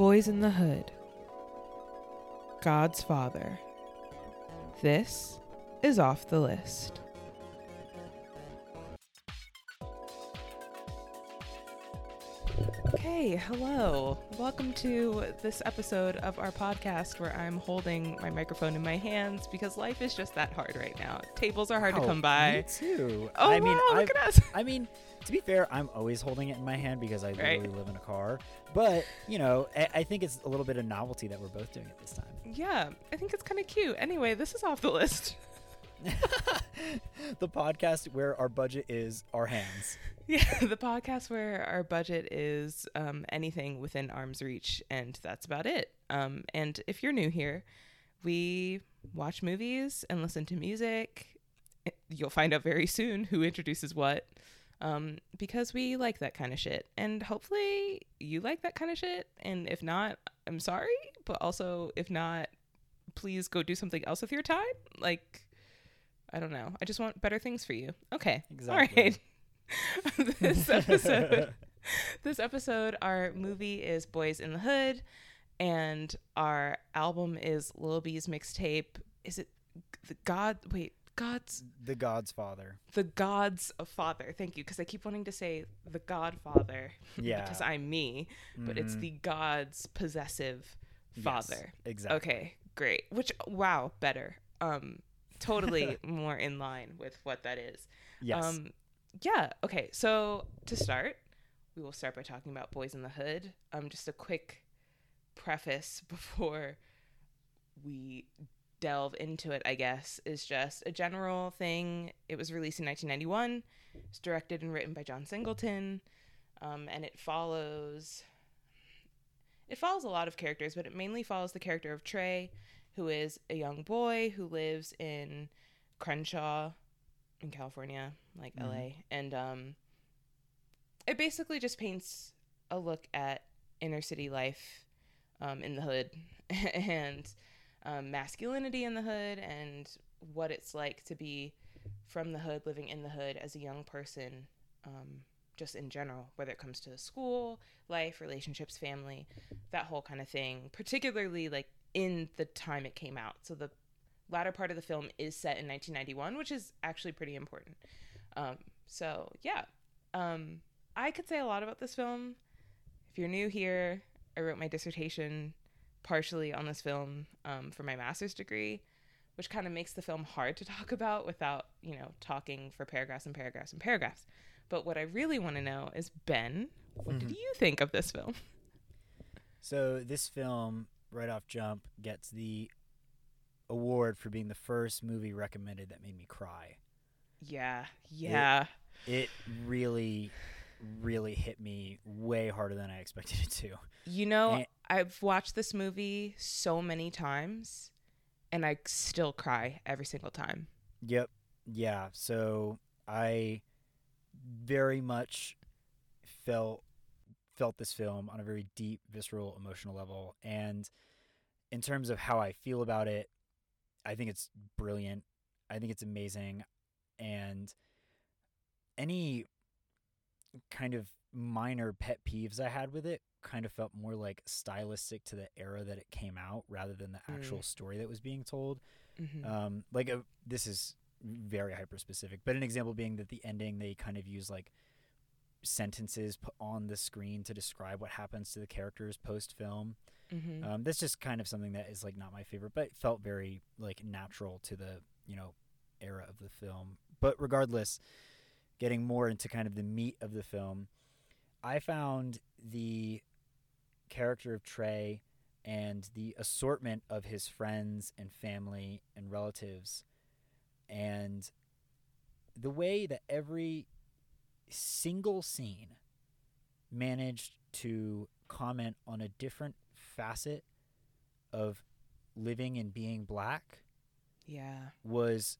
Boyz n the Hood. God's Father. This is off the list. Okay, hello. Welcome to this episode of our podcast where I'm holding my microphone in my hands because life is just that hard right now. Tables are hard to oh, come by. Me too. Oh, I mean, look I've- at us. I mean, to be fair, I'm always holding it in my hand because I Right. literally live in a car. But you know, I, I think it's a little bit of novelty that we're both doing it this time. Yeah, I think it's kind of cute. Anyway, this is off the list. the podcast where our budget is our hands. Yeah, the podcast where our budget is um, anything within arm's reach, and that's about it. Um, and if you're new here, we watch movies and listen to music. You'll find out very soon who introduces what, um, because we like that kind of shit. And hopefully, you like that kind of shit. And if not, I'm sorry, but also if not, please go do something else with your time. Like, I don't know. I just want better things for you. Okay. Exactly. All right. this episode this episode our movie is boys in the hood and our album is lil b's mixtape is it the god wait god's the God's Father. the god's father thank you because i keep wanting to say the godfather Yeah. because i'm me but it's Mhm. the god's possessive Yes, father exactly. okay great which wow better um totally more in line with what that is Yes. um, yeah. Okay. So to start, we will start by talking about Boyz n the Hood. Um, just a quick preface before we delve into it. I guess is just a general thing. It was released in 1991. It's directed and written by John Singleton, um, and it follows. It follows a lot of characters, but it mainly follows the character of Trey, who is a young boy who lives in Crenshaw, in California, like Mhm. LA, and um, it basically just paints a look at inner city life um, in the hood and um, masculinity in the hood and what it's like to be from the hood, living in the hood as a young person, um, just in general, whether it comes to school, life, relationships, family, that whole kind of thing, particularly like in the time it came out. So the latter part of the film is set in 1991, which is actually pretty important. Um, so yeah, um, I could say a lot about this film. If you're new here, I wrote my dissertation partially on this film um, for my master's degree, which kind of makes the film hard to talk about without you know talking for paragraphs and paragraphs and paragraphs. But what I really want to know is Ben, what did Mhm. you think of this film? So this film, right off jump, gets the award for being the first movie recommended that made me cry. Yeah, yeah. It really, really hit me way harder than I expected it to. You know, And- I've watched this movie so many times and I still cry every single time. Yep. Yeah. So I very much felt felt this film on a very deep, visceral, emotional level. And in terms of how I feel about it, I think it's brilliant. I think it's amazing. And any kind of minor pet peeves I had with it kind of felt more like stylistic to the era that it came out rather than the actual Mm. story that was being told Mhm. um like a, this is very hyper specific but an example being that the ending they kind of use like sentences put on the screen to describe what happens to the characters post film Mhm. um that's just kind of something that is like not my favorite but felt very like natural to the you know era of the film but regardless getting more into kind of the meat of the film i found the character of trey and the assortment of his friends and family and relatives and the way that every single scene managed to comment on a different facet of living and being black yeah. was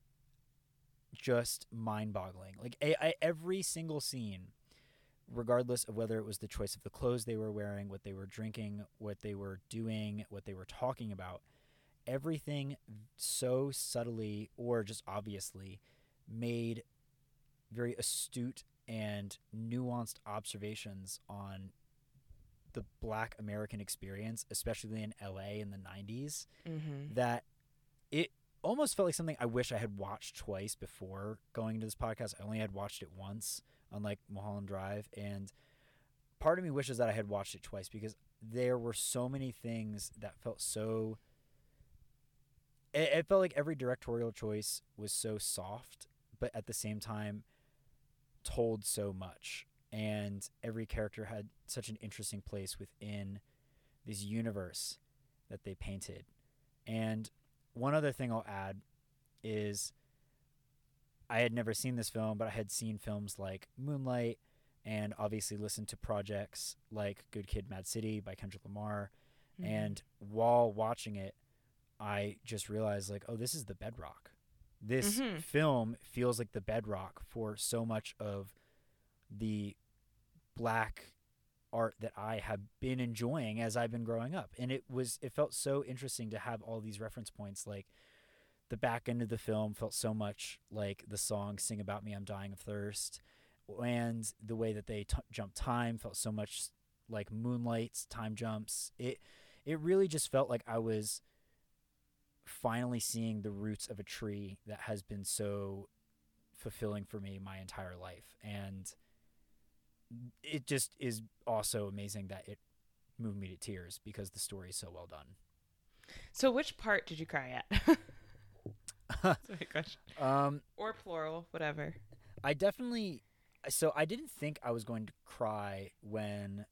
just mind-boggling. Like a, I, every single scene, regardless of whether it was the choice of the clothes they were wearing, what they were drinking, what they were doing, what they were talking about, everything so subtly or just obviously made very astute and nuanced observations on the black American experience, especially in LA in the 90s, Mm-hmm. that it almost felt like something I wish I had watched twice before going into this podcast. I only had watched it once, unlike Mulholland Drive, and part of me wishes that I had watched it twice because there were so many things that felt so. It, it felt like every directorial choice was so soft, but at the same time, told so much, and every character had such an interesting place within this universe that they painted. And one other thing I'll add is I had never seen this film, but I had seen films like Moonlight and obviously listened to projects like Good Kid Mad City by Kendrick Lamar. Mm-hmm. And while watching it, I just realized like, oh, this is the bedrock. This Mhm. film feels like the bedrock for so much of the black art that I have been enjoying as I've been growing up. And it was it felt so interesting to have all these reference points like the back end of the film felt so much like the song Sing About Me I'm Dying of Thirst and the way that they t- jump time felt so much like Moonlight's time jumps. It it really just felt like I was finally seeing the roots of a tree that has been so fulfilling for me my entire life and it just is also amazing that it moved me to tears because the story is so well done. So, which part did you cry at? That's my question. Um, Or plural, whatever. I definitely so I didn't think I was going to cry when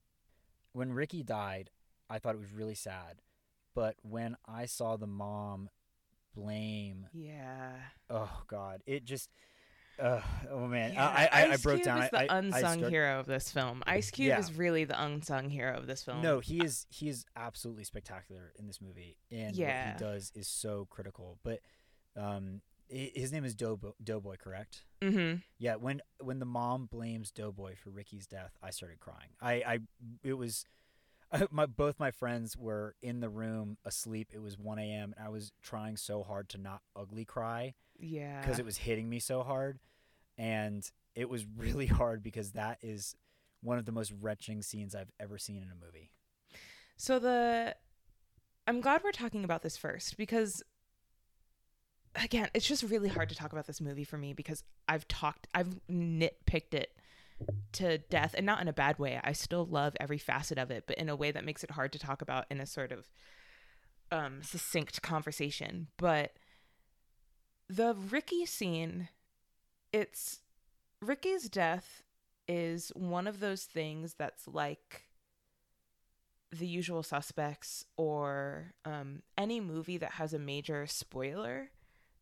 when Ricky died. I thought it was really sad, but when I saw the mom blame, Yeah. oh god, it just, uh, oh man, Yeah, I, I, I broke Cube down. Is the I unsung start- hero of this film. Ice Cube Yeah. is really the unsung hero of this film. No, he is he is absolutely spectacular in this movie, and Yeah. what he does is so critical. But um, his name is Doughboy, Doughboy, correct? Mm-hmm. Yeah. When when the mom blames Doughboy for Ricky's death, I started crying. I I it was. My both my friends were in the room asleep. It was 1 a.m. and I was trying so hard to not ugly cry Yeah. because it was hitting me so hard, and it was really hard because that is one of the most wrenching scenes I've ever seen in a movie. So the I'm glad we're talking about this first because again, it's just really hard to talk about this movie for me because I've talked I've nitpicked it to death and not in a bad way. I still love every facet of it, but in a way that makes it hard to talk about in a sort of um succinct conversation. But the Ricky scene it's Ricky's death is one of those things that's like the usual suspects or um, any movie that has a major spoiler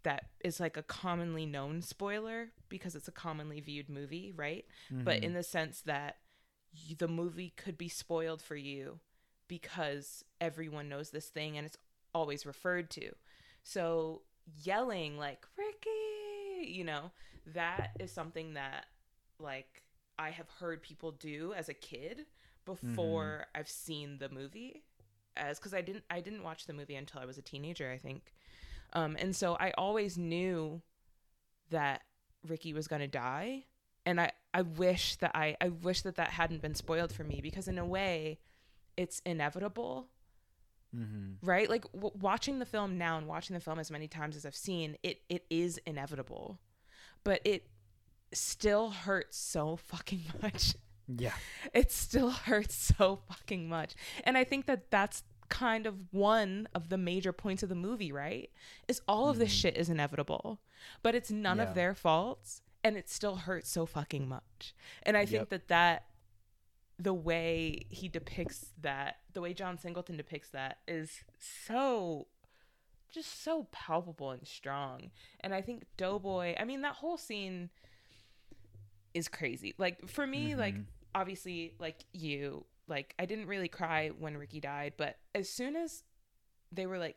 that is like a commonly known spoiler because it's a commonly viewed movie right but Mhm. in the sense that y the movie could be spoiled for you because everyone knows this thing and it's always referred to so yelling like ricky you know that is something that like i have heard people do as a kid before I've seen the movie as cuz I didn't I didn't watch the movie until I was a teenager I think. Um and so I always knew that Ricky was going to die and I I wish that I I wish that that hadn't been spoiled for me because in a way it's inevitable Mm-hmm. right like w- watching the film now and watching the film as many times as i've seen it it is inevitable but it still hurts so fucking much Yeah. it still hurts so fucking much. And I think that that's kind of one of the major points of the movie, right? Is all of this Mhm. shit is inevitable, but it's none Yeah. of their faults and it still hurts so fucking much. And I think that that the way he depicts that, the way John Singleton depicts that is so just so palpable and strong. And I think Doughboy, I mean that whole scene is crazy. Like for me, like Mhm. obviously like you like i didn't really cry when ricky died but as soon as they were like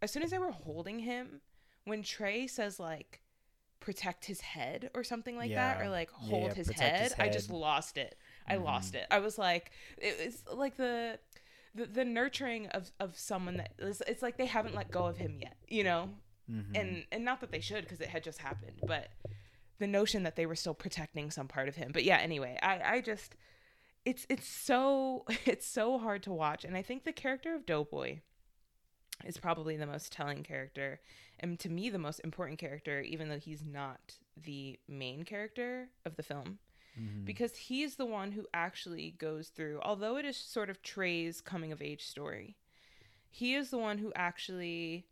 as soon as they were holding him when trey says like protect his head or something like that or like hold yeah, his, head, his i just lost it. I lost Mhm. it. I was like it was like the the, the nurturing of of someone that it's, it's like they haven't let go of him yet you know? Mhm. and and not that they should because it had just happened but the notion that they were still protecting some part of him. But yeah anyway i i just it's it's so it's so hard to watch and I think the character of Doughboy is probably the most telling character and to me the most important character even though he's not the main character of the film Mhm. because he's the one who actually goes through although it is sort of Trey's coming of age story he is the one who actually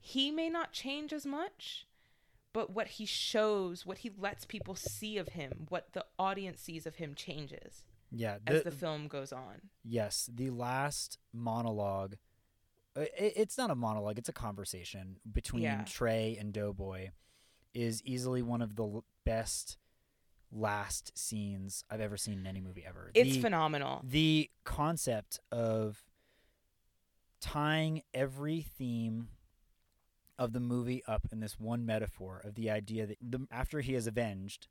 he may not change as much but what he shows what he lets people see of him what the audience sees of him changes yeah, as the, the film goes on yes, the last monologue. uh, It, it's not a monologue; it's a conversation between Yeah. Trey and Doughboy. Is easily one of the best last scenes I've ever seen in any movie ever. it's the, phenomenal the concept of tying every theme of the movie up in this one metaphor of the idea that the, after he has avenged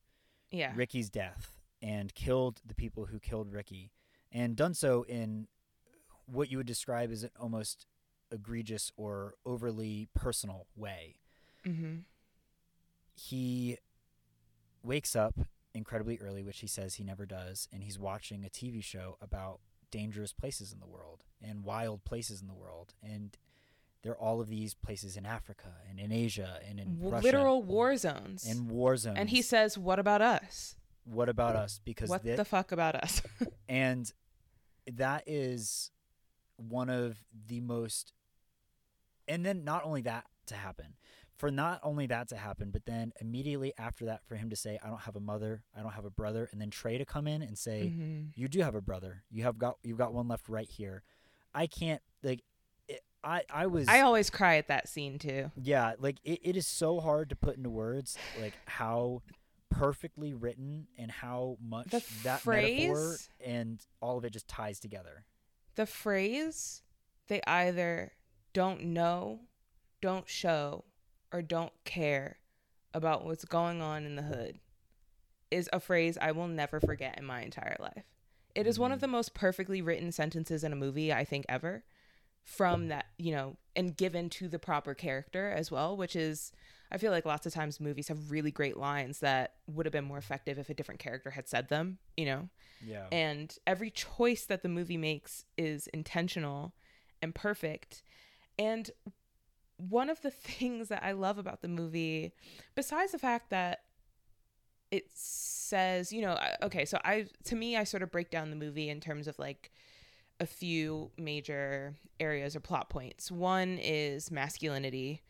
yeah Ricky's death and killed the people who killed Ricky, and done so in what you would describe as an almost egregious or overly personal way. mm-hmm. He wakes up incredibly early, which he says he never does, and he's watching a TV show about dangerous places in the world and wild places in the world. And there are all of these places in Africa and in Asia and in Russia literal war zones and war zones. and he says what about us "What about us?" Because what the fuck about us and that is one of the most and then not only that to happen for not only that to happen but then immediately after that for him to say i don't have a mother i don't have a brother and then trey to come in and say Mhm. you do have a brother you have got you've got one left right here i can't like i i was i always cry at that scene too yeah like it, it is so hard to put into words like how perfectly written and how much The that metaphor phrase- and all of it just ties together the phrase they either don't know, don't show, or don't care about what's going on in the hood is a phrase I will never forget in my entire life. It is one of Mhm. the most perfectly written sentences in a movie I think ever from that, you know, and given to the proper character as well, which is I feel like lots of times movies have really great lines that would have been more effective if a different character had said them, you know? Yeah. And every choice that the movie makes is intentional and perfect. And one of the things that i love about the movie besides the fact that it says you know uh, okay so i to me i sort of break down the movie in terms of like a few major areas or plot points. One is masculinity.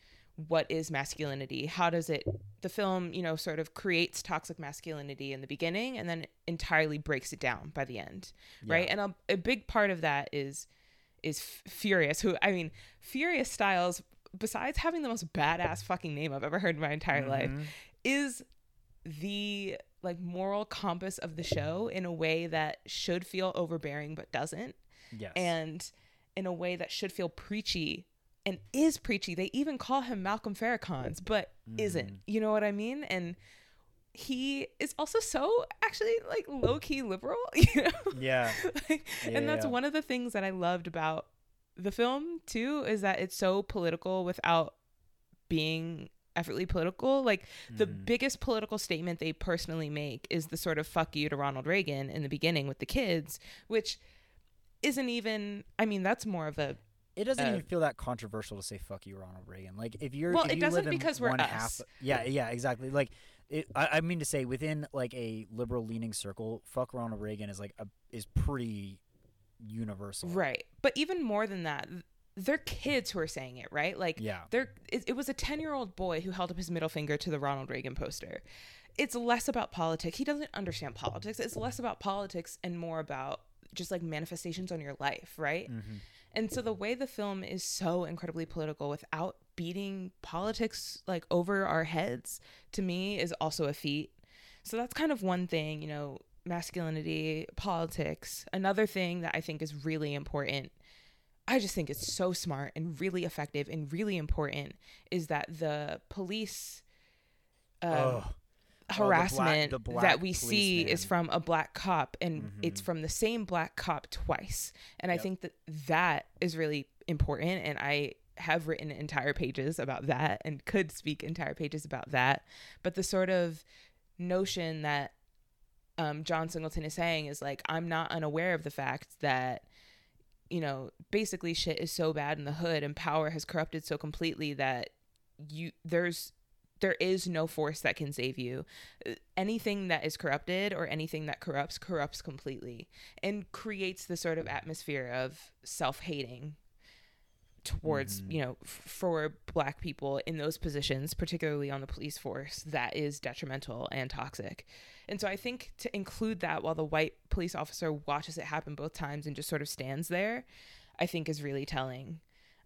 What is masculinity? How does it the film you know sort of creates toxic masculinity in the beginning and then entirely breaks it down by the end right? And a, a big part of that is is F- furious who i mean furious styles besides having the most badass fucking name i've ever heard in my entire life Mhm. is the like moral compass of the show in a way that should feel overbearing but doesn't yes and in a way that should feel preachy and is preachy. They even call him Malcolm Farrakhan's, but isn't. Mhm. You know what I mean? And he is also so actually like low key liberal, you know? yeah Like, Yeah, and that's yeah. one of the things that I loved about the film too is that it's so political without being effortly political. Like the Mhm. biggest political statement they personally make is the sort of fuck you to Ronald Reagan in the beginning with the kids, which isn't even I mean, that's more of a it doesn't uh, even feel that controversial to say "fuck you, Ronald Reagan." Like if you're, Well, if it you doesn't live because we're one us. half, yeah, yeah, exactly. Like, it, I, I mean to say within like a liberal leaning circle, "fuck Ronald Reagan" is like a is pretty universal, right. But even more than that, th- they're kids who are saying it, right? Like Yeah, there it, it was a 10 year old boy who held up his middle finger to the ronald reagan poster it's less about politics he doesn't understand politics it's less about politics and more about just like manifestations on your life right? Hmm and so the way the film is so incredibly political without beating politics like over our heads to me is also a feat. So that's kind of one thing you know masculinity politics. Another thing that i think is really important I just think it's so smart and really effective and really important is that the police um, oh, harassment the black that we see is from a black cop and it's Mhm. from the same black cop twice. And I think that that is really important and I have written entire pages about that and could speak entire pages about that. But the sort of notion that um, John Singleton is saying is like, I'm not unaware of the fact that, you know, basically shit is so bad in the hood and power has corrupted so completely that you there's there is no force that can save you. Uh, Anything that is corrupted or anything that corrupts corrupts completely and creates the sort of atmosphere of self-hating towards Mhm. you know f- for black people in those positions particularly on the police force that is detrimental and toxic and so i think to include that while the white police officer watches it happen both times and just sort of stands there i think is really telling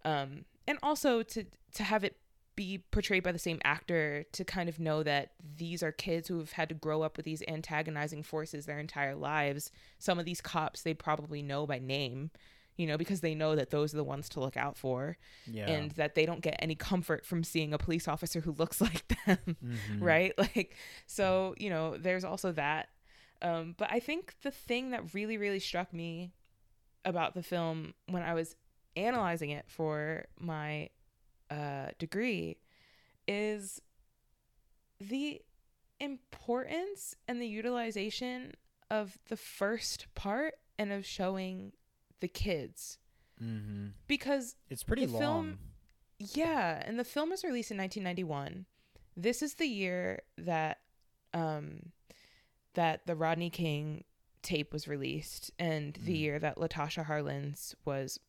um, and also to to have it be portrayed by the same actor to kind of know that these are kids who have had to grow up with these antagonizing forces their entire lives some of these cops they probably know by name you know because they know that those are the ones to look out for Yeah. and that they don't get any comfort from seeing a police officer who looks like them Mhm. right like so you know there's also that um but i think the thing that really really struck me about the film when i was analyzing it for my uh degree is the importance and the utilization of the first part and of showing the kids Mhm. because It's pretty long. film- yeah, and the film was released in 1991. This is the year that um that the Rodney King tape was released and the Mm. year that Latasha Harlins was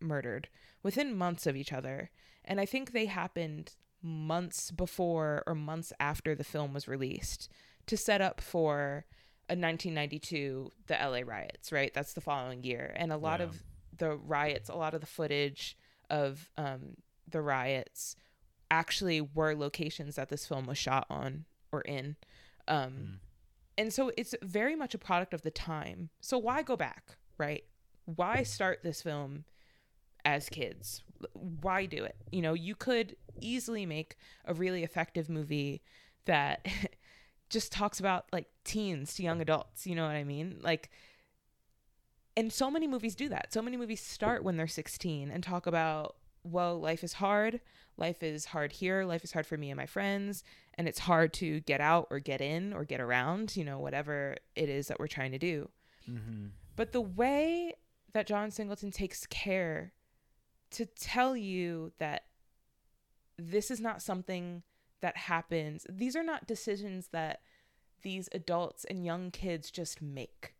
murdered within months of each other. And I think they happened months before or months after the film was released to set up for a 1992 the LA riots, right? That's the following year. And a lot Yeah. of the riots, a lot of the footage of um, the riots actually were locations that this film was shot on or in. Um, Mm. And so it's very much a product of the time. So why go back, right? Why start this film as kids? Why do it? You know, you could easily make a really effective movie that just talks about like teens to young adults, you know what I mean? Like and so many movies do that. So many movies start when they're 16 and talk about, well, life is hard. Life is hard here. Life is hard for me and my friends. And it's hard to get out or get in or get around, you know, whatever it is that we're trying to do. Mhm. But the way that John Singleton takes care to tell you that this is not something that happens, these are not decisions that these adults and young kids just make.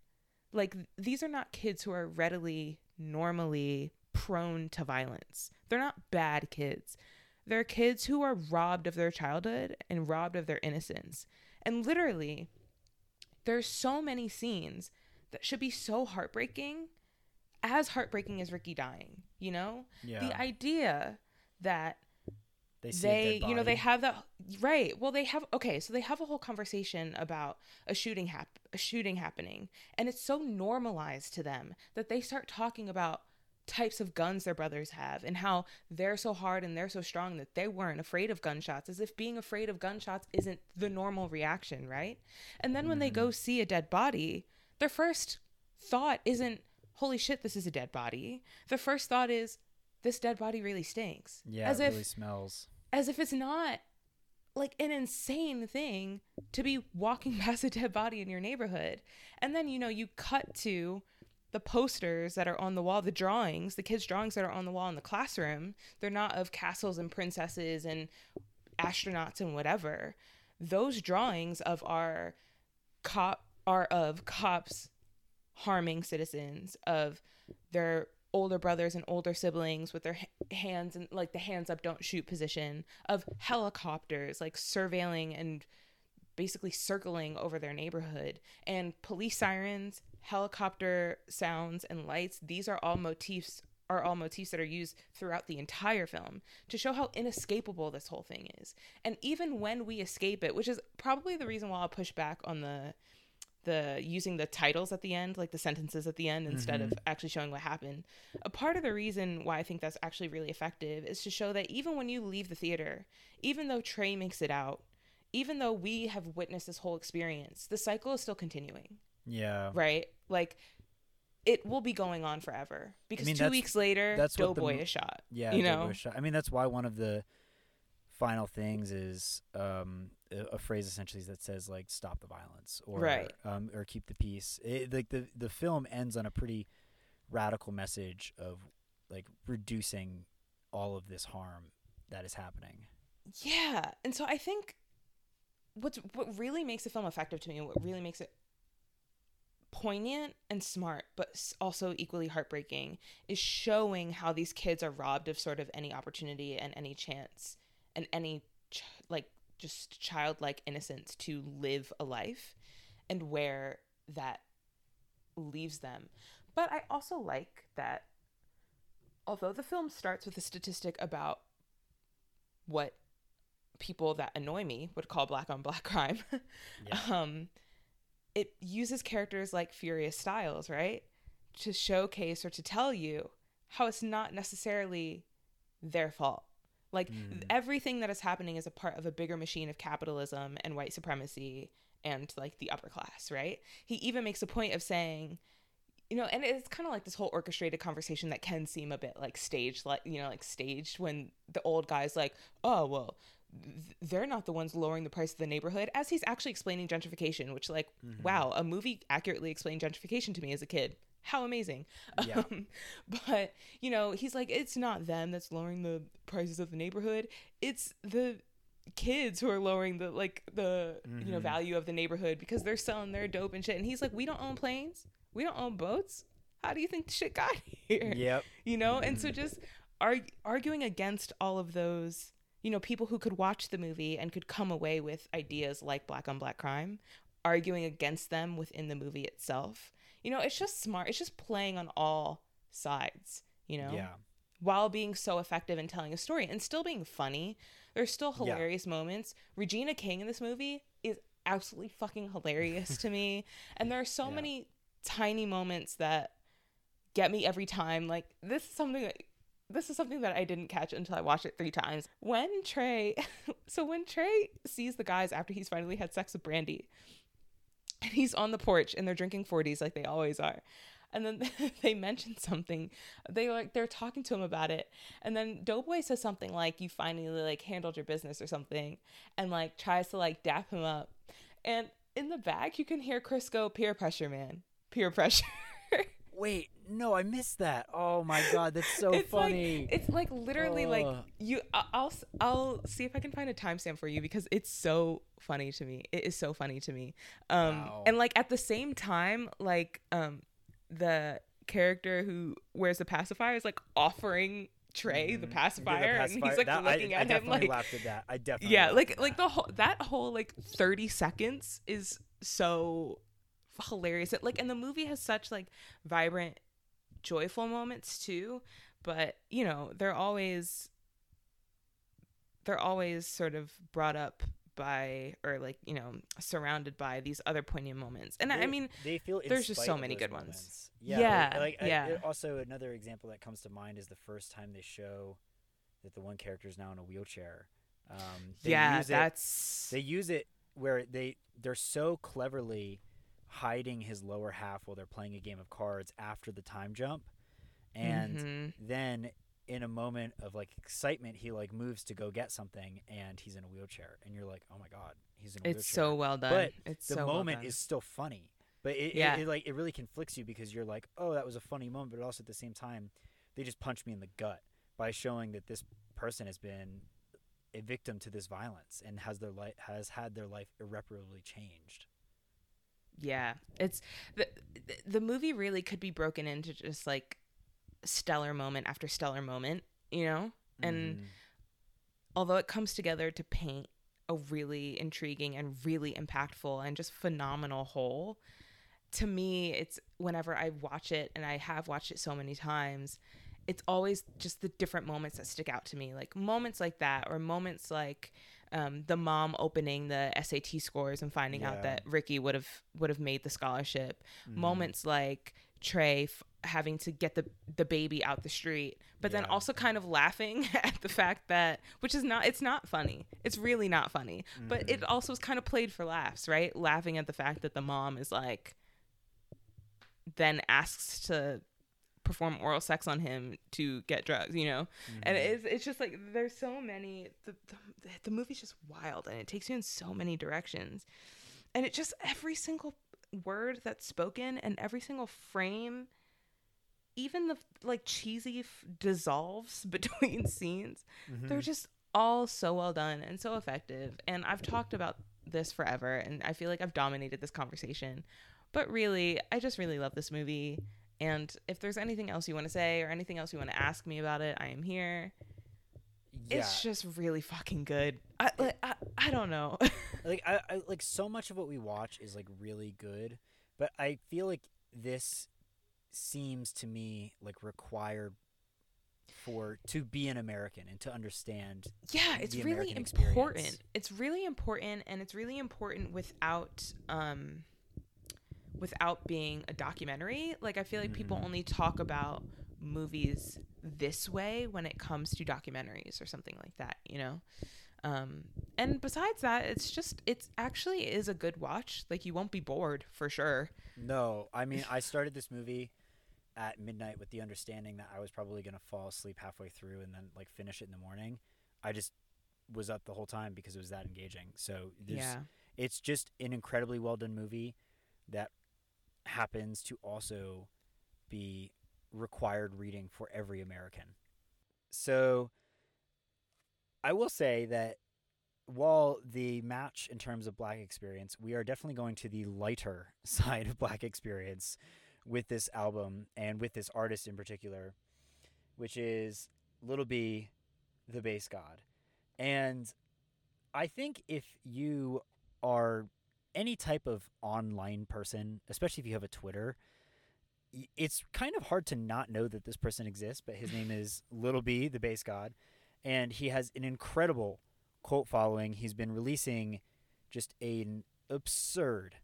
Like, these are not kids who are readily, normally prone to violence. They're not bad kids. They're kids who are robbed of their childhood and robbed of their innocence. And literally, there's so many scenes that should be so heartbreaking, as heartbreaking as Ricky dying, you know? Yeah. The idea that they see they you know they have that right well they have okay so they have a whole conversation about a shooting hap- a shooting happening and it's so normalized to them that they start talking about types of guns their brothers have and how they're so hard and they're so strong that they weren't afraid of gunshots as if being afraid of gunshots isn't the normal reaction right and then when they mm-hmm. go see a dead body their first thought isn't holy shit this is a dead body the first thought is this dead body really stinks yeah, as it if really smells. as if it's not like an insane thing to be walking past a dead body in your neighborhood. And then, you know, you cut to the posters that are on the wall, the drawings, the kids' drawings that are on the wall in the classroom. They're not of castles and princesses and astronauts and whatever. Those drawings of our cop are of cops harming citizens, of their older brothers and older siblings with their hands and like the hands up don't shoot position of helicopters like surveilling and basically circling over their neighborhood. And police sirens helicopter sounds and lights these are all motifs are all motifs that are used throughout the entire film to show how inescapable this whole thing is. And even when we escape it which is probably the reason why i'll push back on the the using the titles at the end, like the sentences at the end, instead of actually showing what happened. A part of the reason why I think that's actually really effective is to show that even when you leave the theater, even though Trey makes it out, even though we have witnessed this whole experience, the cycle is still continuing, Yeah. right? Like it will be going on forever because mean, two weeks later, that's what the Doughboy is shot. Yeah, you know? I mean, that's why one of the final things is um, a, phrase essentially that says like "stop the violence" or Right. um, or "keep the peace." It, like the the film ends on a pretty radical message of like reducing all of this harm that is happening. Yeah, and so I think what's what really makes the film effective to me, and what really makes it poignant and smart, but also equally heartbreaking, is showing how these kids are robbed of sort of any opportunity and any chance and any ch- like just childlike innocence to live a life, and where that leaves them. But I also like that although the film starts with a statistic about what people that annoy me would call black on black crime Yeah. um it uses characters like furious styles right to showcase or to tell you how it's not necessarily their fault like Mm. everything that is happening is a part of a bigger machine of capitalism and white supremacy and like the upper class right he even makes a point of saying you know and it's kind of like this whole orchestrated conversation that can seem a bit like staged like you know like staged when the old guy's like oh well they're not the ones lowering the price of the neighborhood as he's actually explaining gentrification which like Mhm. wow a movie accurately explained gentrification to me as a kid how amazing. Yeah. um, but you know he's like it's not them that's lowering the prices of the neighborhood. It's the kids who are lowering the like the you know Mhm. value of the neighborhood because they're selling their dope and shit. And he's like we don't own planes. We don't own boats. How do you think the shit got here? Yep. you know? And so just arg- arguing against all of those you know people who could watch the movie and could come away with ideas like black on black crime arguing against them within the movie itself you know it's just smart it's just playing on all sides you know Yeah. while being so effective in telling a story and still being funny there's still Yeah. hilarious moments regina king in this movie is absolutely fucking hilarious to me and there are so Yeah. many tiny moments that get me every time like this is something that this is something that I didn't catch until I watched it three times. When Trey, so when Trey sees the guys after he's finally had sex with Brandy, and he's on the porch and they're drinking 40s like they always are. And then they mention something. They like they're talking to him about it. And then Doughboy says something like you finally like handled your business or something and like tries to like dap him up. And in the back you can hear Chris go peer pressure man. Peer pressure. Wait, no, I missed that. Oh my god, that's so it's funny. Like, it's like literally like you. I'll I'll see if I can find a timestamp for you because it's so funny to me. It is so funny to me. Um, Wow. and like at the same time, like um, the character who wears the pacifier is like offering Trey the Mhm. pacifier, and he's like That- looking I, at him like. I definitely like laughed at that. I definitely yeah, like like that. the whole that whole like thirty seconds is so hilarious. It, like, and the movie has such like vibrant, joyful moments too. But you know, they're always they're always sort of brought up by or like you know surrounded by these other poignant moments. And I mean, they feel there's just so many good ones. moments. Yeah, like, like, yeah. it- also, another example that comes to mind is the first time they show that the one character is now in a wheelchair. Um, they yeah, use it- that's they use it where they they're so cleverly hiding his lower half while they're playing a game of cards after the time jump, and Mhm. then in a moment of like excitement, he like moves to go get something, and he's in a wheelchair, and you're like, oh my god, he's in a it's wheelchair so well done. But it's the so well moment done. is still funny but it, it- Yeah. it, like it really conflicts you because you're like oh that was a funny moment but also at the same time they just punch me in the gut by showing that this person has been a victim to this violence and has their life has had their life irreparably changed Yeah, it's the the movie really could be broken into just like stellar moment after stellar moment, you know. And Mhm. although it comes together to paint a really intriguing and really impactful and just phenomenal whole, to me, it's whenever I watch it and I have watched it so many times, it's always just the different moments that stick out to me, like moments like that, or moments like um, the mom opening the SAT scores and finding Yeah. out that Ricky would have would have made the scholarship. Mhm. Moments like Trey f- having to get the the baby out the street, but then also kind of laughing at the fact that which is not it's not funny. It's really not funny. But it Mhm. also is kind of played for laughs, right? Laughing at the fact that the mom is like then asks to perform oral sex on him to get drugs, you know? And Mhm. it's it's just like there's so many the, the the movie's just wild and it takes you in so many directions. And it just every single word that's spoken and every single frame even the like cheesy f- dissolves between scenes they're Mhm. just all so well done and so effective. And I've talked about this forever, and I feel like I've dominated this conversation. But really, I just really love this movie. And if there's anything else you want to say or anything else you want to ask me about it, I am here. yeah. It's just really fucking good. I like, I, I don't know. like I, I like so much of what we watch is like really good, but I feel like this seems to me like required for to be an American and to understand. yeah, it's really American important. experience. It's really important, and it's really important without um without being a documentary. Like I feel like people Mhm. only talk about movies this way when it comes to documentaries or something like that, you know. Um, and besides that, it's just it's actually is a good watch. Like you won't be bored for sure. No, I mean I started this movie at midnight with the understanding that I was probably gonna fall asleep halfway through and then like finish it in the morning. I just was up the whole time because it was that engaging. So yeah. it's just an incredibly well done movie that happens to also be required reading for every American. So I will say that while the match in terms of black experience, we are definitely going to the lighter side of black experience with this album and with this artist in particular, which is Little B, the BasedGod. And I think if you are any type of online person, especially if you have a Twitter, it's kind of hard to not know that this person exists, but his name is Little B, the BasedGod, and he has an incredible cult following. He's been releasing just an absurd,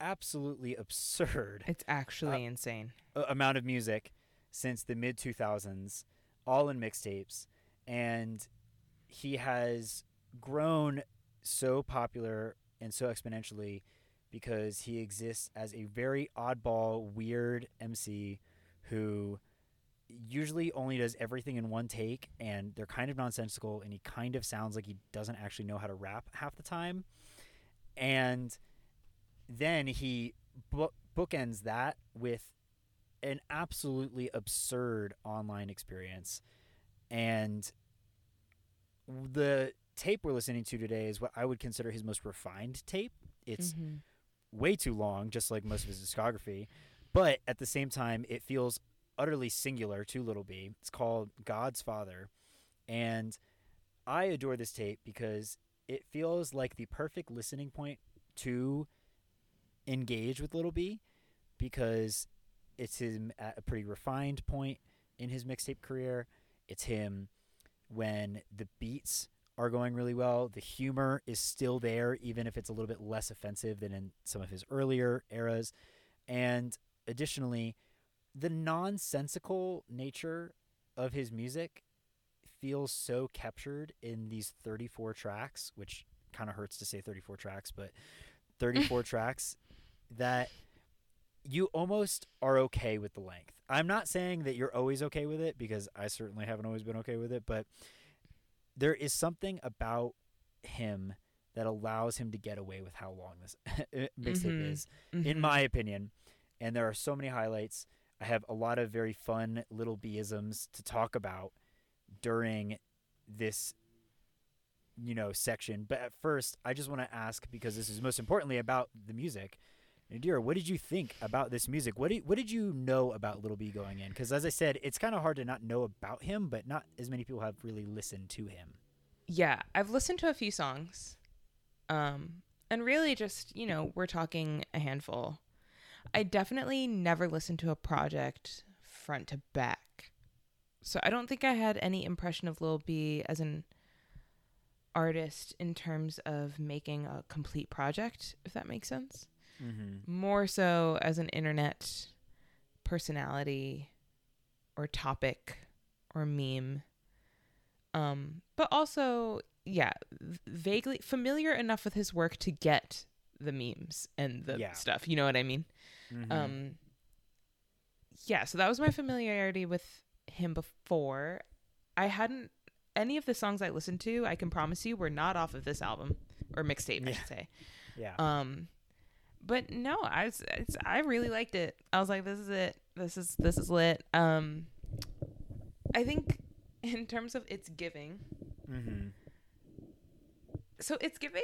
absolutely absurd It's actually insane amount of music since the mid 2000s, all in mixtapes, and he has grown so popular and so exponentially because he exists as a very oddball, weird MC who usually only does everything in one take and they're kind of nonsensical and he kind of sounds like he doesn't actually know how to rap half the time. And then he bo- bookends that with an absolutely absurd online experience. And the tape we're listening to today is what I would consider his most refined tape. It's Mhm. way too long, just like most of his discography. But at the same time, it feels utterly singular to Little B. It's called God's Father. And I adore this tape because it feels like the perfect listening point to engage with Little B because it's him at a pretty refined point in his mixtape career. It's him when the beats are going really well. The humor is still there, even if it's a little bit less offensive than in some of his earlier eras. And additionally, the nonsensical nature of his music feels so captured in these 34 tracks, which kind of hurts to say 34 tracks, but 34 tracks that you almost are okay with the length. I'm not saying that you're always okay with it because I certainly haven't always been okay with it, but there is something about him that allows him to get away with how long this mixtape Mhm. is, in Mhm. my opinion. And there are so many highlights. I have a lot of very fun little Bisms to talk about during this you know section. But at first, I just want to ask because this is most importantly about the music. Nadira, what did you think about this music? What did what did you know about Little B going in? Because as I said, it's kind of hard to not know about him, but not as many people have really listened to him. Yeah, I've listened to a few songs. Um and really just, you know, we're talking a handful. I definitely never listened to a project front to back. So I don't think I had any impression of Lil B as an artist in terms of making a complete project, if that makes sense. Mm-hmm. More so as an internet personality or topic or meme. Um, but also, yeah, vaguely familiar enough with his work to get the memes and the Yeah. stuff. You know what I mean? Mm-hmm. Um, yeah, so that was my familiarity with him before. I hadn't any of the songs I listened to, I can promise you, were not off of this album or mixtape, I should say. Yeah. Um, but no, I was, it's, I really liked it. I was like, this is it. This is this is lit. Um, I think in terms of its giving, mm-hmm. so it's giving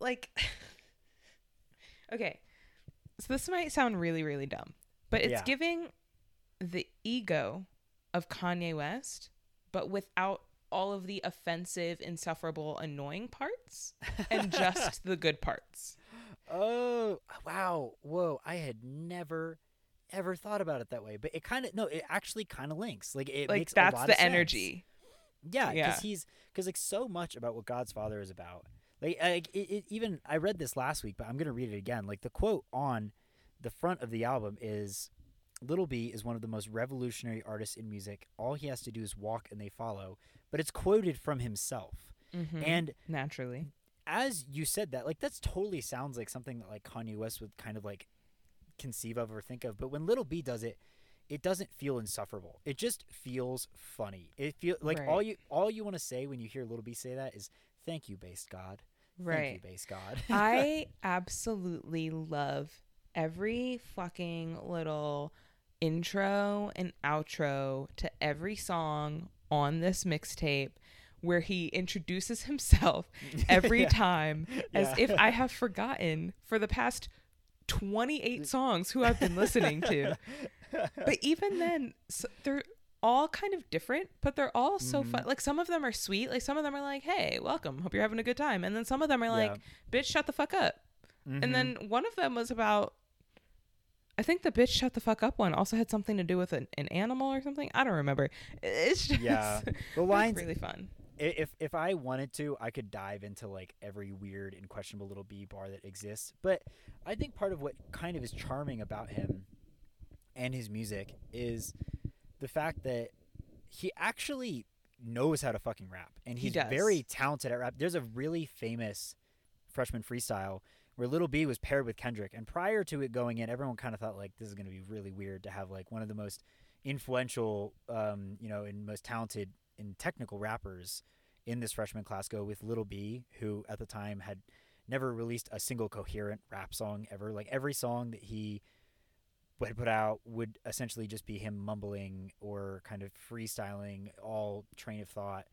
like, okay, so this might sound really really dumb, but it's Yeah. giving the ego of Kanye West, but without all of the offensive, insufferable, annoying parts and just the good parts. Oh wow! Whoa! I had never ever thought about it that way, but it kind of no, it actually kind of links. Like it like makes a that's lot the of sense. energy. Yeah, because Yeah. he's because like so much about what God's Father is about. Like, like it, it, even I read this last week, but I'm gonna read it again. Like the quote on the front of the album is, "Little B is one of the most revolutionary artists in music. All he has to do is walk, and they follow." But it's quoted from himself, Mhm. and naturally. As you said that, like that's totally sounds like something that like Kanye West would kind of like conceive of or think of. But when Little B does it, it doesn't feel insufferable. It just feels funny. It feel like all you all you want to say when you hear Little B say that is "Thank you, BasedGod." Thank you, Right. BasedGod. I absolutely love every fucking little intro and outro to every song on this mixtape where he introduces himself every Yeah. time as Yeah. if I have forgotten for the past 28 songs who I've been listening to. But even then, s they're all kind of different, but they're all so Mhm. fun. Like some of them are sweet. Like some of them are like, "Hey, welcome. Hope you're having a good time." And then some of them are like, Yeah. "Bitch, shut the fuck up." Mhm. And then one of them was about. I think the bitch shut the fuck up one also had something to do with an, an animal or something. I don't remember. It's just Yeah. the lines really fun. If if I wanted to, I could dive into like every weird and questionable little B bar that exists. But I think part of what kind of is charming about him and his music is the fact that he actually knows how to fucking rap, and he's does. very talented at rap. There's a really famous freshman freestyle where Little B was paired with Kendrick, and prior to it going in, everyone kind of thought like this is going to be really weird to have like one of the most influential, um, you know, and most talented and technical rappers in this freshman class go with Little B, who at the time had never released a single coherent rap song ever. Like every song that he would put out would essentially just be him mumbling or kind of freestyling all train of thought.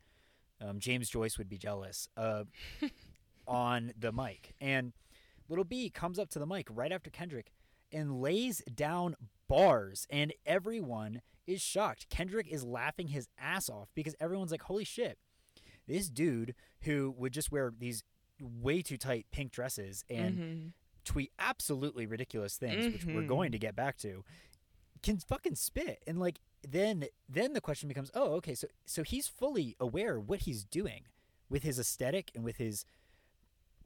Um, James Joyce would be jealous uh, on the mic. And Little B comes up to the mic right after Kendrick and lays down bars, and everyone is shocked. Kendrick is laughing his ass off because everyone's like, holy shit, this dude who would just wear these way too tight pink dresses and Mhm. tweet absolutely ridiculous things, which we're Mhm. going to get back to, can fucking spit. And like then then the question becomes, oh, okay, so so he's fully aware what he's doing with his aesthetic and with his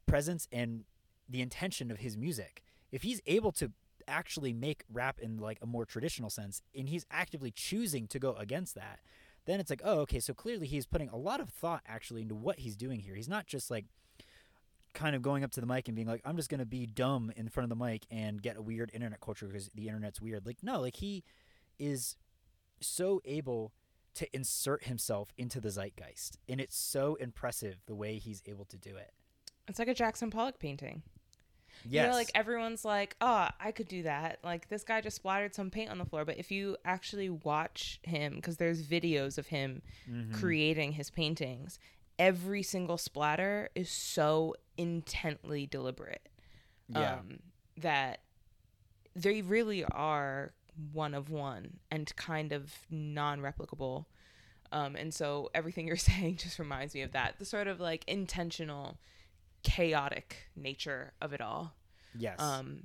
presence and the intention of his music. If he's able to actually make rap in like a more traditional sense and he's actively choosing to go against that, then it's like, oh, okay, so clearly he's putting a lot of thought actually into what he's doing here. He's not just like kind of going up to the mic and being like, I'm just going to be dumb in front of the mic and get a weird internet culture because the internet's weird. Like, no, like he is so able to insert himself into the zeitgeist. And it's so impressive the way he's able to do it. It's like a Jackson Pollock painting. Yes. You know, like everyone's like, oh, I could do that. Like this guy just splattered some paint on the floor. But if you actually watch him, because there's videos of him Mhm. creating his paintings, every single splatter is so intently deliberate yeah. um, that they really are one of one and kind of non replicable. Um, and so everything you're saying just reminds me of that the sort of like intentional, chaotic nature of it all. yes. Um,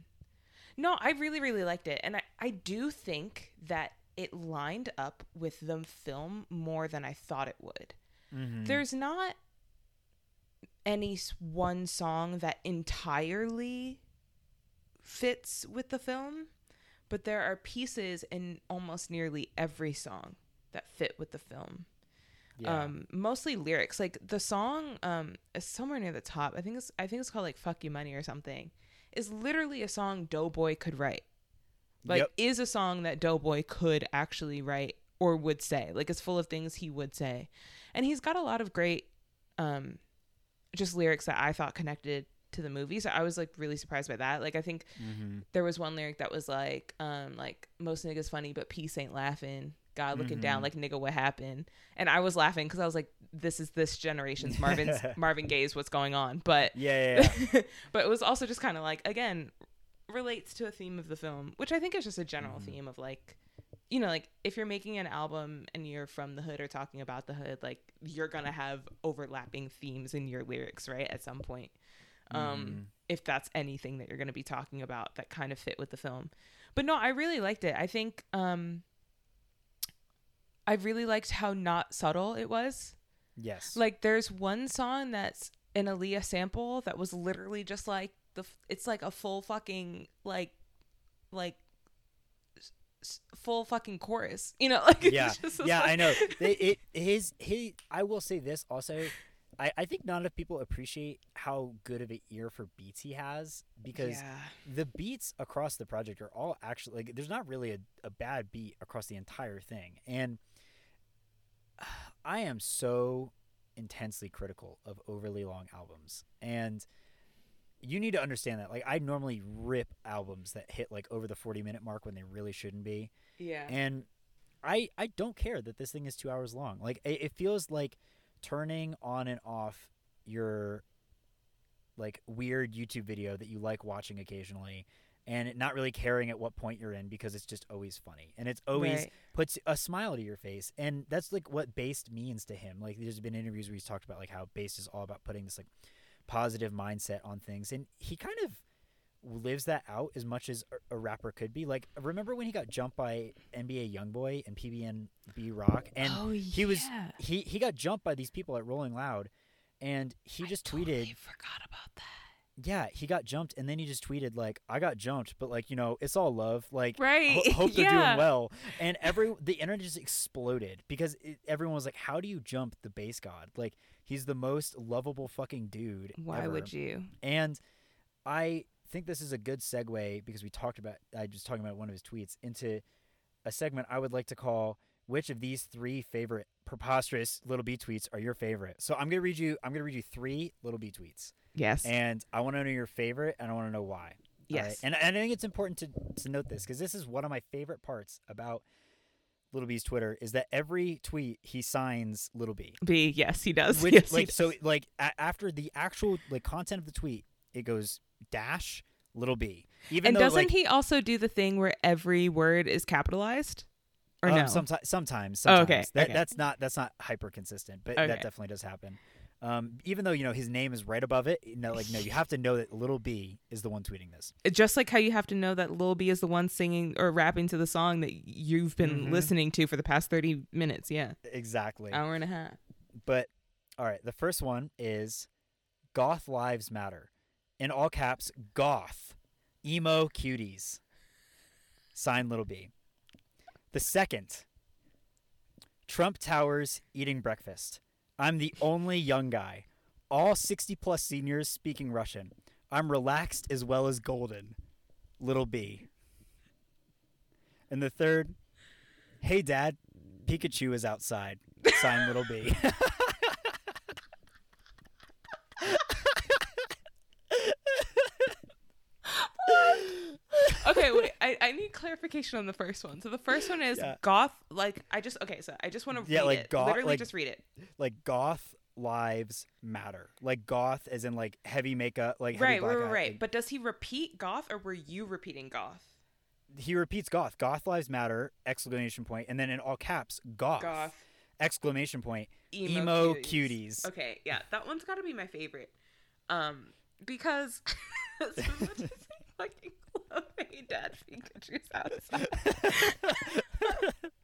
no, I really, really liked it. And I, I do think that it lined up with the film more than I thought it would. Mhm. There's not any one song that entirely fits with the film, but there are pieces in almost nearly every song that fit with the film. Yeah. Um, mostly lyrics. Like the song um is somewhere near the top. I think it's I think it's called like "Fuck You Money" or something. Is literally a song Doughboy could write. like Yep. is a song that Doughboy could actually write or would say. Like it's full of things he would say. And he's got a lot of great um just lyrics that I thought connected to the movie. So I was like really surprised by that. Like I think Mm-hmm. there was one lyric that was like um like most niggas funny but peace ain't laughing. God looking down Mhm. like nigga what happened. And I was laughing cuz I was like this is this generation's Marvin's Marvin Gaye's what's going on. But Yeah, yeah, yeah. but it was also just kind of like again relates to a theme of the film which i think is just a general Mhm. theme of like you know like if you're making an album and you're from the hood or talking about the hood like you're gonna have overlapping themes in your lyrics right at some point um Mhm. if that's anything that you're gonna be talking about that kind of fit with the film but no i really liked it i think um i really liked how not subtle it was yes. like there's one song that's an Aaliyah sample that was literally just like the it's like a full fucking like like full fucking chorus. You know, like yeah, yeah, like- I know. They, it his he. I will say this also. I, I think not enough people appreciate how good of an ear for beats he has because yeah. the beats across the project are all actually like there's not really a, a bad beat across the entire thing and i am so intensely critical of overly long albums and you need to understand that like i normally rip albums that hit like over the 40 minute mark when they really shouldn't be yeah. and I I don't care that this thing is two hours long. Like it, it feels like turning on and off your like weird YouTube video that you like watching occasionally, and not really caring at what point you're in because it's just always funny and it's always Right. puts a smile to your face. And that's like what based means to him. Like there's been interviews where he's talked about like how based is all about putting this like positive mindset on things, and he kind of lives that out as much as a, rapper could be. Like, remember when he got jumped by NBA YoungBoy and PnB Rock, and oh, he was he he got jumped by these people at Rolling Loud, and he I just totally tweeted, forgot about that. Yeah, he got jumped, and then he just tweeted like, I got jumped, but like you know, it's all love, like. Right. ho- hope they're yeah. doing well, and every the internet just exploded because it, everyone was like, "How do you jump the BasedGod? Like he's the most lovable fucking dude." Why ever. would you? And I think this is a good segue because we talked about I was talking about one of his tweets into a segment I would like to call which of these three favorite preposterous little B tweets are your favorite. So I'm gonna read you I'm gonna read you three little B tweets. Yes. And I wanna know your favorite and I wanna know why. All right? yes. And, and I think it's important to, to note this because this is one of my favorite parts about Little B's Twitter is that every tweet he signs Little B. B. Yes, he does. Which yes, like does. so like a- after the actual like content of the tweet, it goes dash little b. Even and though doesn't like he also do the thing where every word is capitalized? Or um, no? sometimes sometimes Oh, okay, that, okay. that's not that's not hyper consistent, but Okay. that definitely does happen. Um, even though you know his name is right above it, you know, like no, you have to know that little b is the one tweeting this. just like how you have to know that Lil B is the one singing or rapping to the song that you've been Mhm. listening to for the past 30 minutes. Yeah. Exactly. Hour and a half. But all right, the first one is Goth Lives Matter. In all caps, Goth. Emo cuties. Sign little B. The second Trump Towers eating breakfast. I'm the only young guy. All 60 plus seniors speaking Russian. I'm relaxed as well as golden. Little B. And the third, hey dad, Pikachu is outside. Sign little B. Okay, wait. I, I need clarification on the first one. So the first one is Yeah. goth. Like I just okay. So I just want to Yeah, read like it. goth- Literally, like- just read it. Like goth lives matter. Like goth as in like heavy makeup, like heavy Right, black right, right, right. But does he repeat goth, or were you repeating goth? he repeats goth. Goth lives matter! Exclamation point, and then in all caps, goth! Goth. Exclamation point! Emo, Emo cuties. cuties. Okay, yeah, that one's got to be my favorite. Um, because as much as I fucking love Dad outside.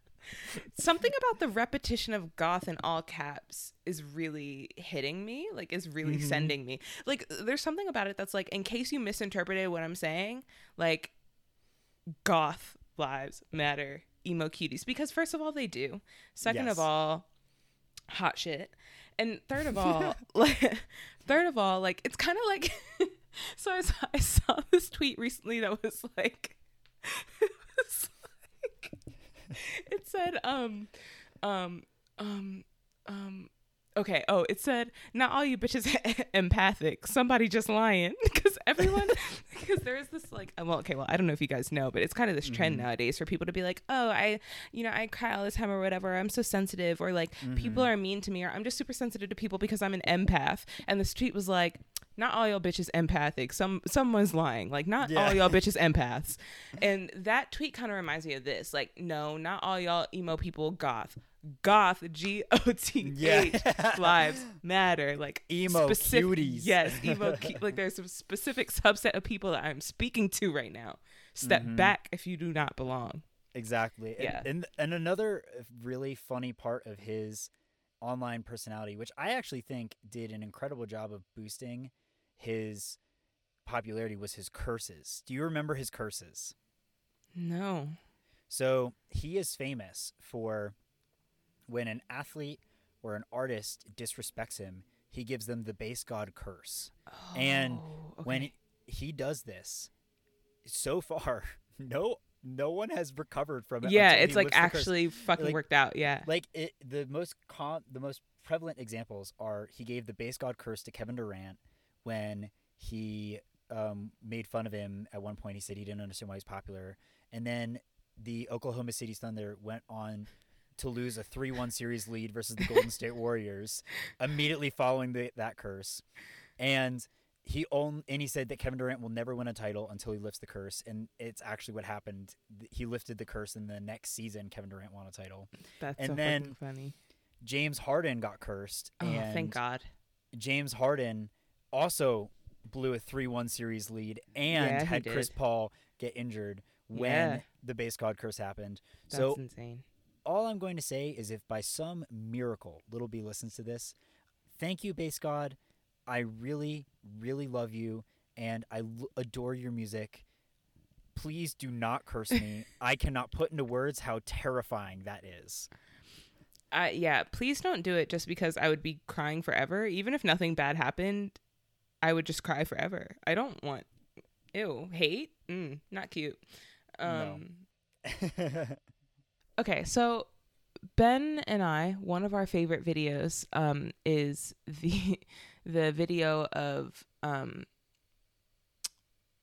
Something about the repetition of goth in all caps is really hitting me, like is really Mhm. sending me. Like there's something about it that's like in case you misinterpreted what I'm saying, like goth lives matter, emo cuties because first of all they do. Second Yes. of all, hot shit. And third of all, like third of all, like it's kind of like so I saw, I saw this tweet recently that was like said um um um um okay oh it said not all you bitches empathic somebody just lying because everyone because there is this like uh, well okay well i don't know if you guys know but it's kind of this trend Mhm. nowadays for people to be like oh i you know i cry all the time or whatever i'm so sensitive or like people Mhm. are mean to me or i'm just super sensitive to people because i'm an empath and the tweet was like not all y'all bitches empathic some someone's lying like not Yeah. all y'all bitches empaths and that tweet kind of reminds me of this like no not all y'all emo people goth goth g-o-t-h Yeah. lives matter like Emo specific- cuties. yes emo cu- like there's a specific subset of people that i'm speaking to right now step Mhm. back if you do not belong Exactly. And- Yeah. And, and another uh, really funny part of his online personality, which I actually think did an incredible job of boosting his popularity, was his curses. Do you remember his curses? no So he is famous for when an athlete or an artist disrespects him, he gives them the BasedGod curse. Oh, and Oh, When okay. he, does this, so far, no no one has recovered from it. yeah it's like actually fucking Like- worked out yeah like it the most com- the most prevalent examples are he gave the BasedGod curse to Kevin Durant when he um, made fun of him at one point he said he didn't understand why he's popular. And then the Oklahoma City Thunder went on to lose a 3-1 series lead versus the Golden State Warriors immediately following the, that curse. And he own, and he said that Kevin Durant will never win a title until he lifts the curse. And it's actually what happened. He lifted the curse and the next season Kevin Durant won a title. That's and so then- funny. James Harden got cursed, oh thank god. James Harden also blew a three-one series lead and Yeah, had Chris. Paul get injured when Yeah. the BasedGod curse happened. that's so insane all I'm going to say is, if by some miracle Little B listens to this, thank you, BasedGod. I really, really love you, and I l- adore your music. Please do not curse me. I cannot put into words how terrifying that is. I yeah, please don't do it just because I would be crying forever. Even if nothing bad happened, I would just cry forever. I don't want ew, hate? Mm, not cute. No. Um Okay, so Ben and I, one of our favorite videos um is the the video of um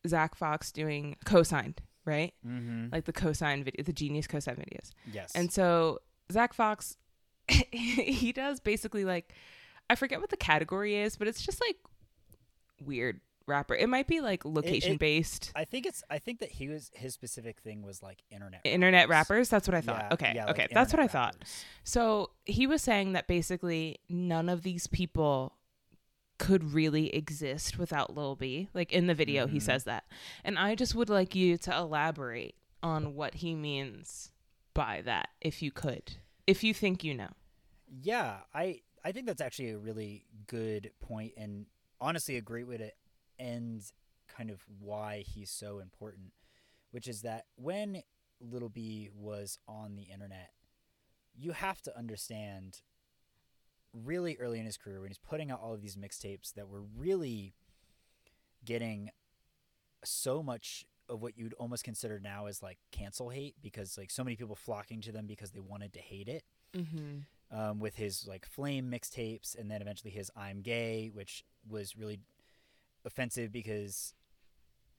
Zack Fox doing cosigned, right? mm-hmm. Like the cosine video, the genius cosine videos. Yes. And so Zack Fox, he does basically like, I forget what the category is, but it's just like weird rapper. It might be like location based I think it's. I think that he was his specific thing was like internet. internet rappers. rappers. That's what I thought. Yeah, okay, yeah, like okay, that's what I internet thought. So he was saying that basically none of these people could really exist without Lil B. Like in the video, he Mhm. says that, and I just would like you to elaborate on what he means by that, if you could, if you think you know. Yeah, I I think that's actually a really good point and honestly a great way to end kind of why he's so important, which is that when Little B was on the internet, you have to understand really early in his career when he's putting out all of these mixtapes that were really getting so much of what you'd almost consider now as like cancel hate because like so many people flocking to them because they wanted to hate it Mm-hmm. Um, with his like flame mixtapes and then eventually his i'm gay which was really offensive because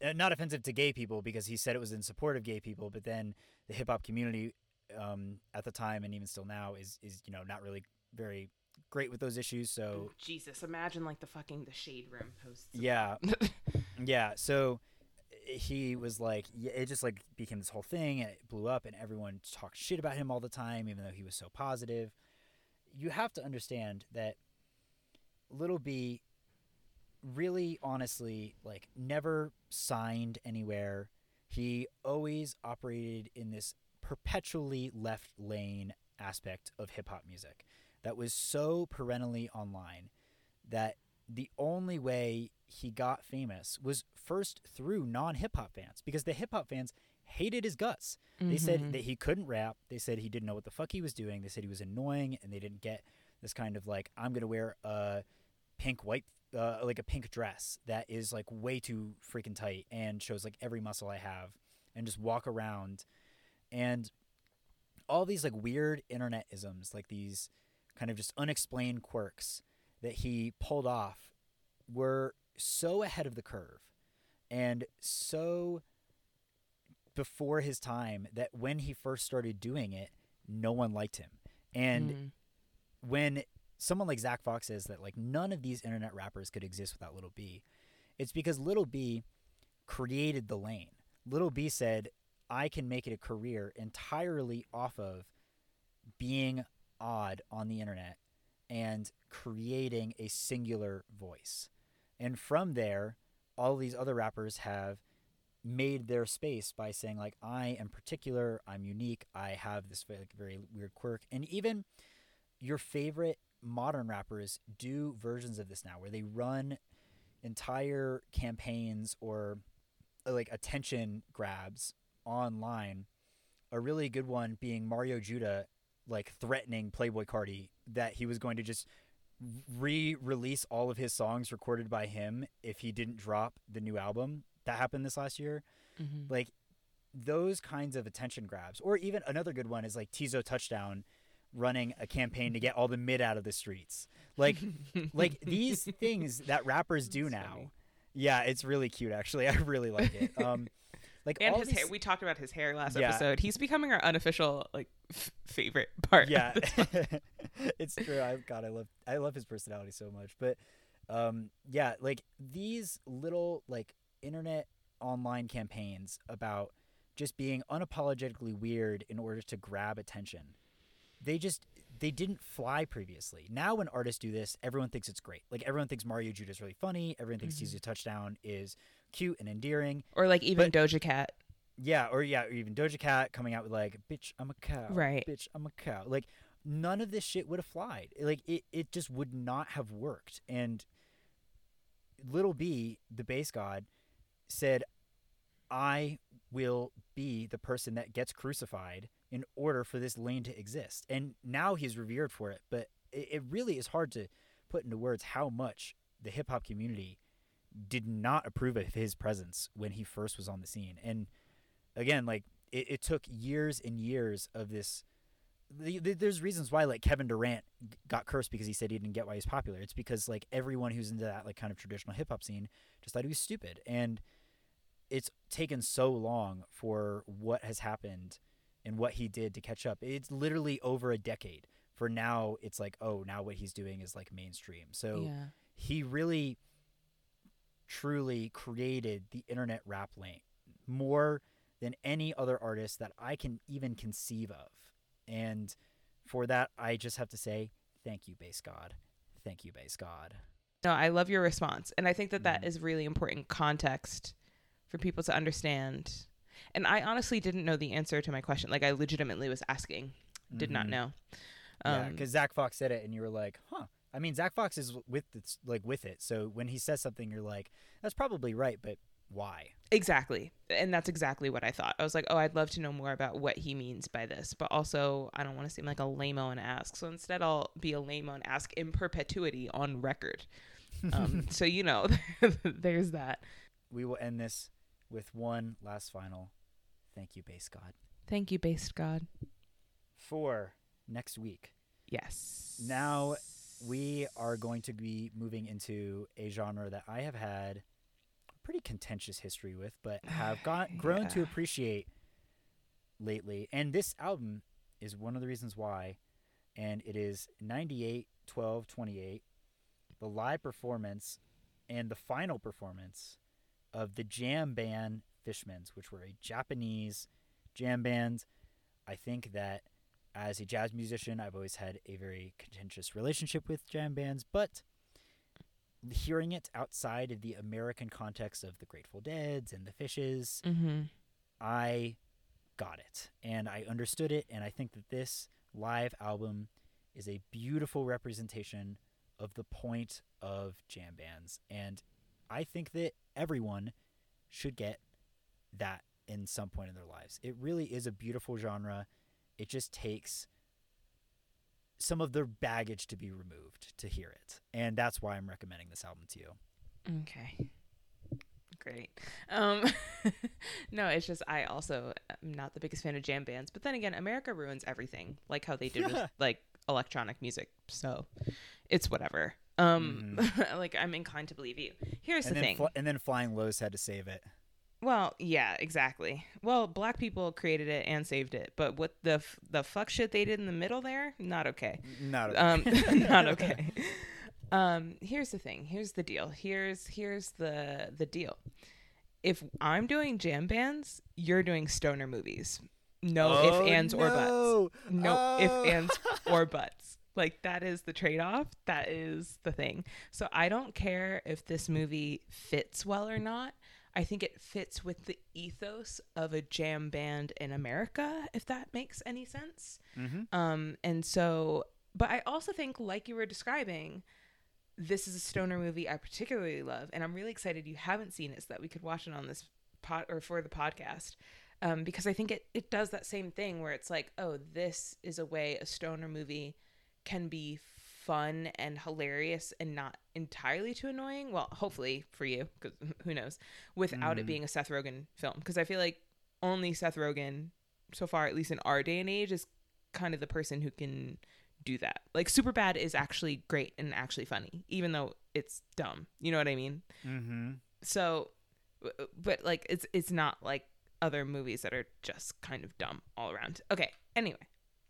uh, not offensive to gay people because he said it was in support of gay people but then the hip-hop community um, at the time and even still now is is you know not really very great with those issues so Jesus, imagine like the fucking the shade room posts. yeah yeah so he was like it just like became this whole thing and it blew up and everyone talked shit about him all the time even though he was so positive you have to understand that little b really honestly like never signed anywhere. He always operated in this perpetually left lane aspect of hip hop music that was so perennially online that the only way he got famous was first through non hip hop fans because the hip hop fans hated his guts. They Mm-hmm. said that he couldn't rap. They said he didn't know what the fuck he was doing. They said he was annoying and they didn't get this kind of like I'm going to wear a pink white uh, like a pink dress that is like way too freaking tight and shows like every muscle I have and just walk around and all these like weird internet isms, like these kind of just unexplained quirks that he pulled off were so ahead of the curve and so before his time that when he first started doing it, no one liked him. And Mhm. when someone like Zack Fox says that like none of these internet rappers could exist without Little B, it's because Little B created the lane. Little B said, I can make it a career entirely off of being odd on the internet and creating a singular voice. And from there, all these other rappers have made their space by saying like I am particular, I'm unique, I have this very, very weird quirk, and even your favorite modern rappers do versions of this now where they run entire campaigns or uh, like attention grabs online. A really good one being Mario Judah like threatening Playboi Carti that he was going to just re-release all of his songs recorded by him if he didn't drop the new album. That happened this last year Mhm. like those kinds of attention grabs or even another good one is like Teezo Touchdown running a campaign to get all the mid out of the streets like like these things that rappers do That's now funny. yeah it's really cute actually i really like it um like and all his these, hair. We talked about his hair last Yeah. episode. He's becoming our unofficial like f- favorite part. yeah it's true i god i love i love his personality so much but um yeah like these little like internet online campaigns about just being unapologetically weird in order to grab attention they just they didn't fly previously now when artists do this everyone thinks it's great like everyone thinks mario judah is really funny everyone thinks Mhm. mm touchdown is cute and endearing or like even But- Doja Cat. yeah, or yeah, or even Doja Cat coming out with like, "Bitch, I'm a cow." Right. Bitch, I'm a cow. Like none of this shit would have flied. Like it, it just would not have worked. And Little B, the BasedGod, said, "I will be the person that gets crucified in order for this lane to exist." And now he's revered for it. But it, it really is hard to put into words how much the hip hop community did not approve of his presence when he first was on the scene. And again, like it, it took years and years of this. The, the, there's reasons why like Kevin Durant got cursed because he said he didn't get why he's popular. It's because like everyone who's into that like kind of traditional hip hop scene just thought he was stupid, and it's taken so long for what has happened and what he did to catch up. It's literally over a decade. For now, it's like oh now what he's doing is like mainstream. So yeah. he really truly created the internet rap lane more than any other artist that I can even conceive of. And for that, I just have to say, thank you, BasedGod. Thank you, BasedGod. No, I love your response. And I think that that Mhm. is really important context for people to understand. And I honestly didn't know the answer to my question. Like I legitimately was asking, did not Mhm. know. Yeah, Um, because Zack Fox said it, and you were like, "Huh." I mean, Zack Fox is with it, like with it. So when he says something, you're like, "That's probably right," but why? Exactly. And that's exactly what I thought. I was like, oh, I'd love to know more about what he means by this. But also, I don't want to seem like a lame and ask. So instead, I'll be a lame and ask in perpetuity on record. Um, so, you know, there's that. we will end this with one last final. Thank you, BasedGod. Thank you, BasedGod. For next week, Yes. Now we are going to be moving into a genre that I have had pretty contentious history with, but have got grown to appreciate lately. And this album is one of the reasons why. And it is 98 12 28, the live performance and the final performance of the jam band Fishmans, which were a Japanese jam band. I think that as a jazz musician, I've always had a very contentious relationship with jam bands, but hearing it outside of the American context of the Grateful Deads and the Phishes, Mm-hmm. I got it and I understood it. And I think that this live album is a beautiful representation of the point of jam bands. And I think that everyone should get that in some point in their lives. It really is a beautiful genre. It just takes some of their baggage to be removed to hear it. And that's why I'm recommending this album to you. Okay. great. Um, no, it's just I also am not the biggest fan of jam bands. But then again, America ruins everything, like how they did with like electronic music. So it's whatever. Um, like I'm inclined to believe you. Here's Mm-hmm. and the thing. fl- and then Flying Lotus had to save it. Well, yeah, exactly. Well, black people created it and saved it, but what the f- the fuck shit they did in the middle there, not okay. Not okay. Um, not okay. Um, here's the thing. Here's the deal. Here's here's the the deal. If I'm doing jam bands, you're doing stoner movies. No Oh, if ands or buts. no. No Oh. if ands or buts. Like that is the trade off. That is the thing. So I don't care if this movie fits well or not. I think it fits with the ethos of a jam band in America, if that makes any sense. Mhm. Um, and so, but I also think, like you were describing, this is a stoner movie I particularly love, and I'm really excited you haven't seen it so that we could watch it on this pot or for the podcast. Um, because I think it, it does that same thing where it's like, oh, this is a way a stoner movie can be fun and hilarious and not entirely too annoying. Well, hopefully for you, because who knows, without it Mhm. being a Seth Rogen film. Because I feel like only Seth Rogen, so far, at least in our day and age, is kind of the person who can do that. Like Superbad is actually great and actually funny, even though it's dumb. You know what I mean? Mm-hmm. So, but like it's it's not like other movies that are just kind of dumb all around. Okay. Anyway,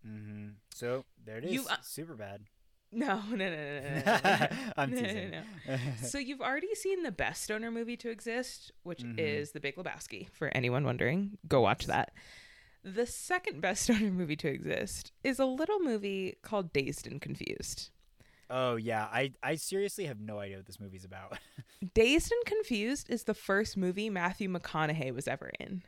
Mm-hmm. So there it is. You, uh, Super bad. no, no, no, no, no, no. I'm No, no, teasing. no. so you've already seen the best stoner movie to exist, which Mhm. is The Big Lebowski. For anyone wondering, go watch that. The second best stoner movie to exist is a little movie called Dazed and Confused. oh yeah, I I seriously have no idea what this movie's about. Dazed and Confused is the first movie Matthew McConaughey was ever in.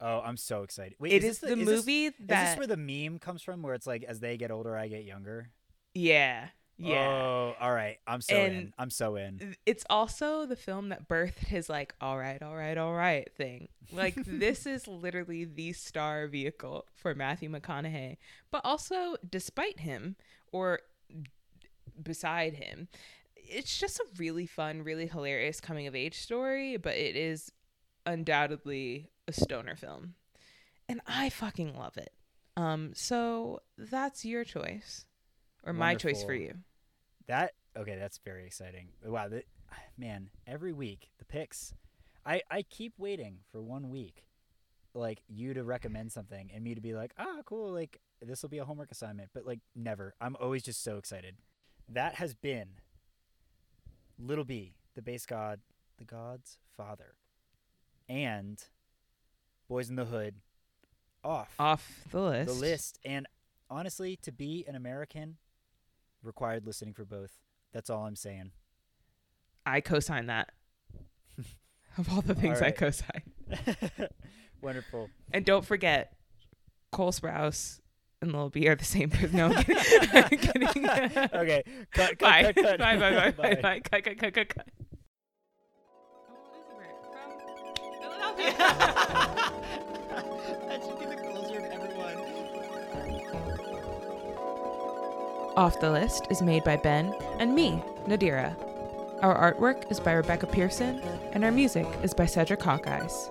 Oh, I'm so excited. Wait, It is is this the is this- movie Is that this where the meme comes from? Where it's like, as they get older, I get younger. yeah yeah. Oh, all right. I'm so in. I'm so in. It's also the film that birthed his like all right, all right, all right thing. Like this is literally the star vehicle for Matthew McConaughey, but also despite him or beside him, it's just a really fun, really hilarious coming of age story, but it is undoubtedly a stoner film. And I fucking love it. Um so that's your choice or my choice for you. That okay? That's very exciting. Wow, that, man. Every week the picks. I I keep waiting for one week, like you to recommend something and me to be like, ah, cool. Like this will be a homework assignment. But like never. I'm always just so excited. That has been Little B, the BasedGod, the god's father, and Boyz n the Hood, off Off the list. the list. And honestly, to be an American, required listening for both. That's all I'm saying. I co-sign that. of all the things I co-sign. Wonderful. And don't forget, Cole Sprouse and Lil B are the same. No, I'm kidding. I'm kidding. okay. Cut, cut, bye. cut, cut. bye. Bye. Bye. Bye. Bye. Bye. Cut. Cut. Cut. Cut. Cut. Philadelphia. Off the List is made by Ben and me, Nadira. Our artwork is by Rebecca Pearson, and our music is by Cedric Hawkeyes.